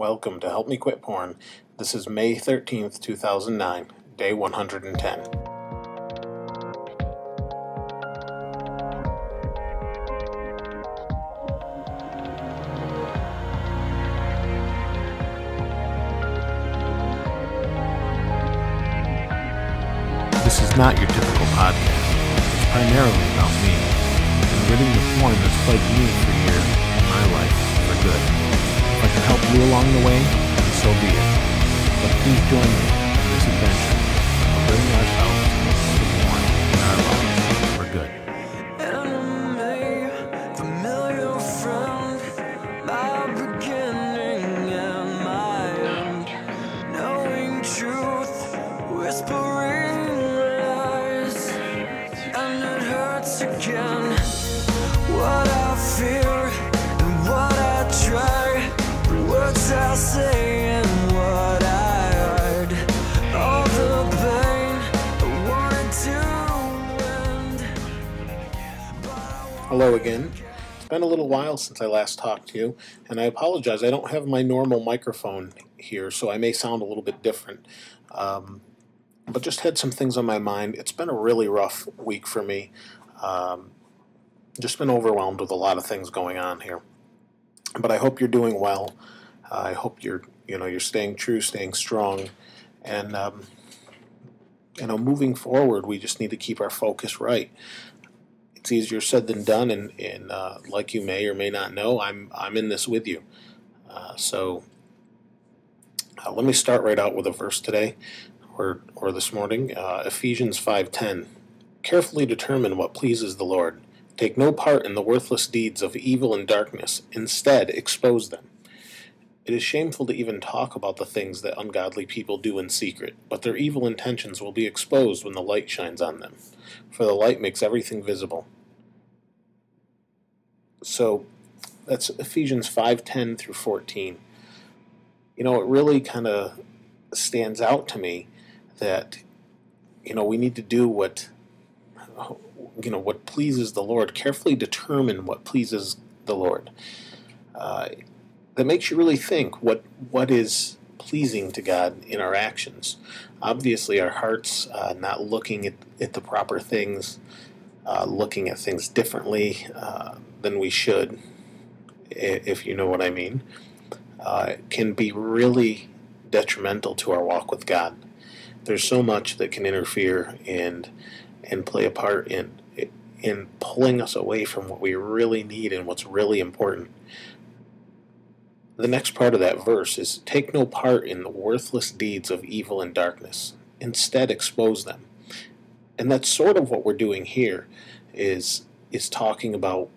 Welcome to Help Me Quit Porn. This is May 13th, 2009, day 110. This is not your typical podcast. It's primarily about me and ridding the porn that's plagued me for years in my life for good. Help you along the way, then so be it. But please join me in this adventure of ridding ourselves to porn in our lives for good. enemy, familiar friend, my beginning and my end. Knowing truth, whispering lies, and it hurts again. Hello again. It's been a little while since I last talked to you, and I apologize. I don't have my normal microphone here, so I may sound a little bit different. Um, but just had some things on my mind. It's been a really rough week for me. Um, just been overwhelmed with a lot of things going on here. But I hope you're doing well. I hope you're you know you're staying true, staying strong, and um, you know moving forward. We just need to keep our focus right it's easier said than done, and, and uh, like you may or may not know, I'm I'm in this with you. Uh, so uh, let me start right out with a verse today, or or this morning, uh, Ephesians five ten. Carefully determine what pleases the Lord. Take no part in the worthless deeds of evil and darkness. Instead, expose them. It is shameful to even talk about the things that ungodly people do in secret, but their evil intentions will be exposed when the light shines on them for the light makes everything visible. So that's Ephesians 5:10 through 14. You know, it really kind of stands out to me that you know, we need to do what you know, what pleases the Lord, carefully determine what pleases the Lord. Uh, that makes you really think what what is pleasing to God in our actions. Obviously, our hearts uh, not looking at, at the proper things, uh, looking at things differently uh, than we should, if you know what I mean, uh, can be really detrimental to our walk with God. There's so much that can interfere and and play a part in in pulling us away from what we really need and what's really important the next part of that verse is take no part in the worthless deeds of evil and darkness. Instead expose them. And that's sort of what we're doing here is is talking about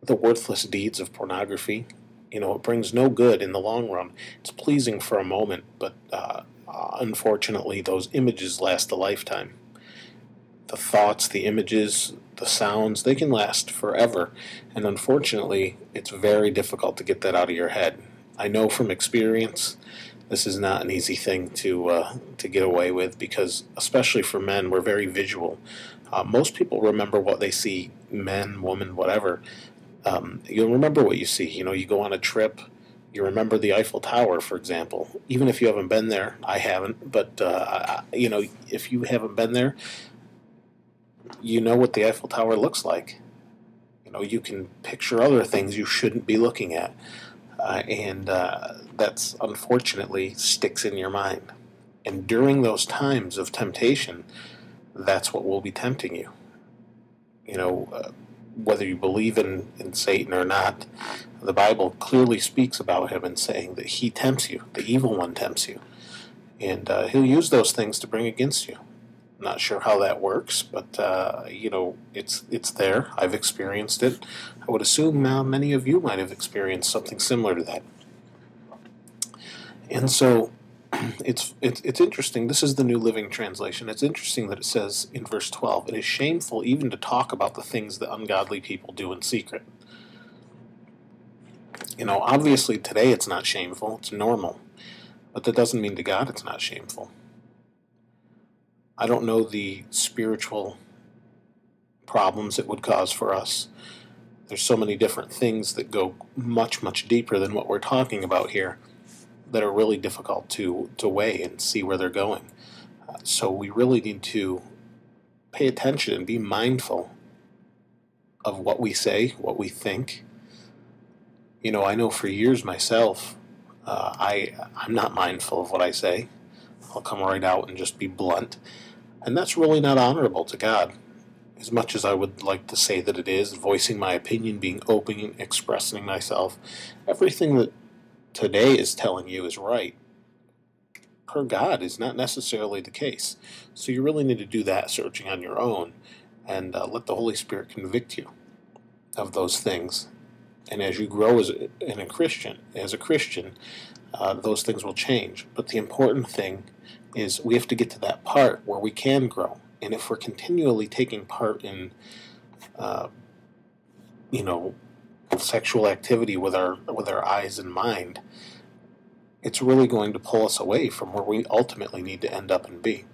the worthless deeds of pornography. You know it brings no good in the long run. It's pleasing for a moment but uh, unfortunately those images last a lifetime the thoughts the images the sounds they can last forever. And unfortunately it's very difficult to get that out of your head. I know from experience this is not an easy thing to uh, to get away with because especially for men we're very visual. Uh, most people remember what they see men women whatever. Um, you'll remember what you see. You know you go on a trip you remember the Eiffel Tower, for example. Even if you haven't been there, I haven't, but uh, you know, if you haven't been there, you know what the Eiffel Tower looks like. You know, you can picture other things you shouldn't be looking at, uh, and uh, that's unfortunately sticks in your mind. And during those times of temptation, that's what will be tempting you. You know, uh, whether you believe in, in Satan or not, the Bible clearly speaks about him and saying that he tempts you, the evil one tempts you, and uh, he'll use those things to bring against you. Not sure how that works, but uh, you know it's it's there. I've experienced it. I would assume uh, many of you might have experienced something similar to that. And so it's it's it's interesting. This is the New Living Translation. It's interesting that it says in verse twelve, "It is shameful even to talk about the things that ungodly people do in secret." You know, obviously today it's not shameful; it's normal, but that doesn't mean to God it's not shameful. I don't know the spiritual problems it would cause for us. There's so many different things that go much, much deeper than what we're talking about here. that are really difficult to to weigh and see where they're going. So we really need to pay attention and be mindful of what we say, what we think. You know, I know for years myself, uh, I I'm not mindful of what I say. I'll come right out and just be blunt, and that's really not honorable to God. As much as I would like to say that it is, voicing my opinion, being open, expressing myself, everything that today is telling you is right. Per God is not necessarily the case. So you really need to do that searching on your own and uh, let the Holy Spirit convict you of those things. And as you grow as a, in a Christian, as a Christian, uh, those things will change. But the important thing is we have to get to that part where we can grow. And if we're continually taking part in, uh, you know, sexual activity with our with our eyes and mind, it's really going to pull us away from where we ultimately need to end up and be.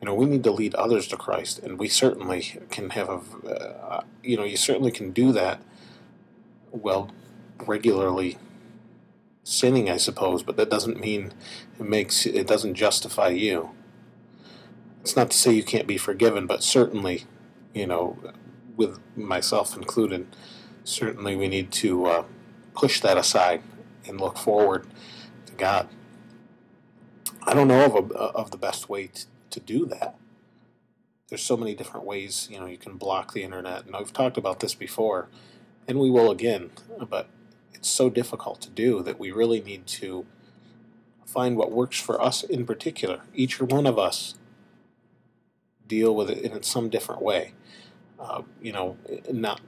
You know, we need to lead others to Christ, and we certainly can have a, uh, you know, you certainly can do that. Well, regularly sinning, I suppose, but that doesn't mean it makes it doesn't justify you. It's not to say you can't be forgiven, but certainly, you know, with myself included, certainly we need to uh, push that aside and look forward to God. I don't know of, a, of the best way to, to do that. There's so many different ways, you know, you can block the internet, and I've talked about this before, and we will again, but it's so difficult to do that we really need to find what works for us in particular. Each one of us deal with it in some different way. Uh, you know, not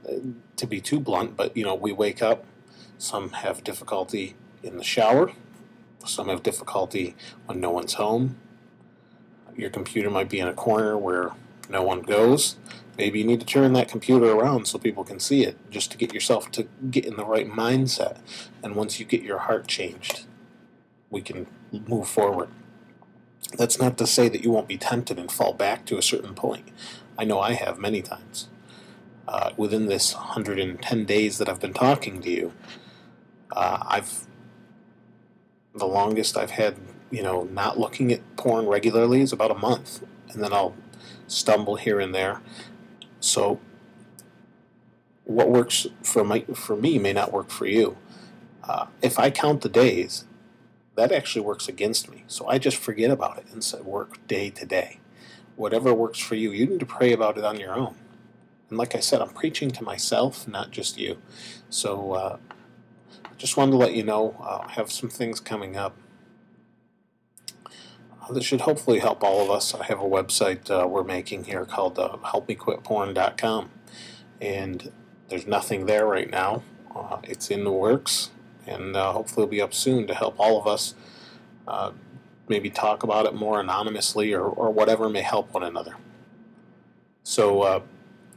to be too blunt, but you know, we wake up. Some have difficulty in the shower. Some have difficulty when no one's home. Your computer might be in a corner where no one goes. Maybe you need to turn that computer around so people can see it, just to get yourself to get in the right mindset. And once you get your heart changed, we can move forward. That's not to say that you won't be tempted and fall back to a certain point. I know I have many times. Uh, within this 110 days that I've been talking to you, uh, I've the longest I've had, you know, not looking at porn regularly is about a month, and then I'll stumble here and there. So, what works for my for me may not work for you. Uh, if I count the days, that actually works against me. So I just forget about it and say work day to day. Whatever works for you, you need to pray about it on your own. And like I said, I'm preaching to myself, not just you. So uh, just wanted to let you know uh, I have some things coming up. That should hopefully help all of us. I have a website uh, we're making here called uh, helpmequitporn.com. And there's nothing there right now. Uh, it's in the works and uh, hopefully it'll be up soon to help all of us uh, maybe talk about it more anonymously or, or whatever may help one another. So uh,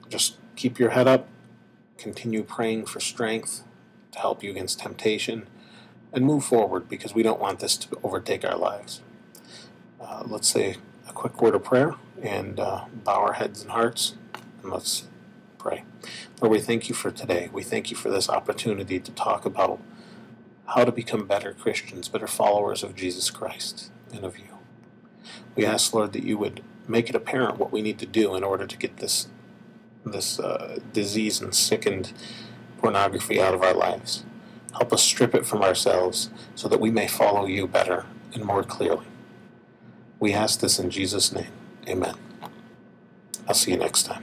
just keep your head up, continue praying for strength to help you against temptation, and move forward because we don't want this to overtake our lives. Uh, let's say a quick word of prayer and uh, bow our heads and hearts, and let's pray. Lord, we thank you for today. We thank you for this opportunity to talk about how to become better Christians, better followers of Jesus Christ and of you. We ask, Lord, that you would make it apparent what we need to do in order to get this this uh, disease and sickened pornography out of our lives. Help us strip it from ourselves so that we may follow you better and more clearly. We ask this in Jesus' name. Amen. I'll see you next time.